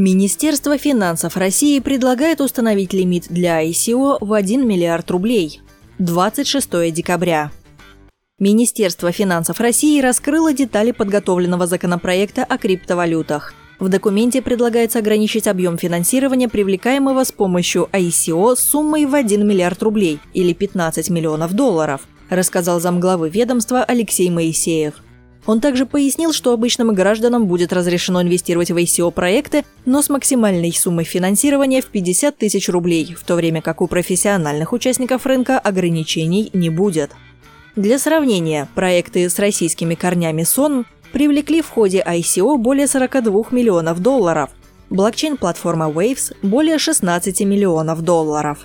Министерство финансов России предлагает установить лимит для ICO в 1 миллиард рублей. 26 декабря. Министерство финансов России раскрыло детали подготовленного законопроекта о криптовалютах. В документе предлагается ограничить объем финансирования, привлекаемого с помощью ICO суммой в 1 миллиард рублей или 15 миллионов долларов, рассказал замглавы ведомства Алексей Моисеев. Он также пояснил, что обычным гражданам будет разрешено инвестировать в ICO-проекты, но с максимальной суммой финансирования в 50 тысяч рублей, в то время как у профессиональных участников рынка ограничений не будет. Для сравнения, проекты с российскими корнями СОН привлекли в ходе ICO более 42 миллионов долларов, блокчейн-платформа Waves – более 16 миллионов долларов.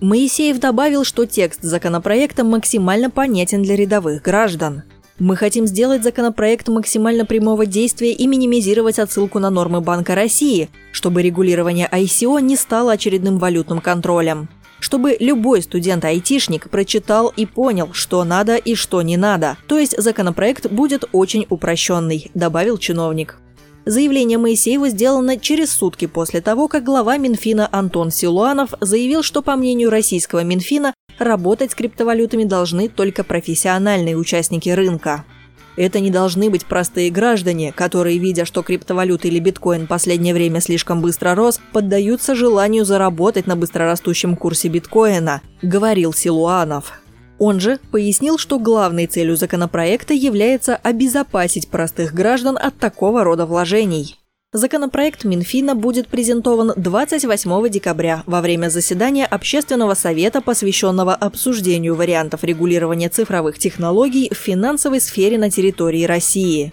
Моисеев добавил, что текст законопроекта максимально понятен для рядовых граждан – мы хотим сделать законопроект максимально прямого действия и минимизировать отсылку на нормы Банка России, чтобы регулирование ICO не стало очередным валютным контролем. Чтобы любой студент-айтишник прочитал и понял, что надо и что не надо. То есть законопроект будет очень упрощенный, добавил чиновник. Заявление Моисеева сделано через сутки после того, как глава Минфина Антон Силуанов заявил, что, по мнению российского Минфина, работать с криптовалютами должны только профессиональные участники рынка. Это не должны быть простые граждане, которые, видя, что криптовалюта или биткоин последнее время слишком быстро рос, поддаются желанию заработать на быстрорастущем курсе биткоина, говорил Силуанов. Он же пояснил, что главной целью законопроекта является обезопасить простых граждан от такого рода вложений. Законопроект Минфина будет презентован 28 декабря во время заседания Общественного совета, посвященного обсуждению вариантов регулирования цифровых технологий в финансовой сфере на территории России.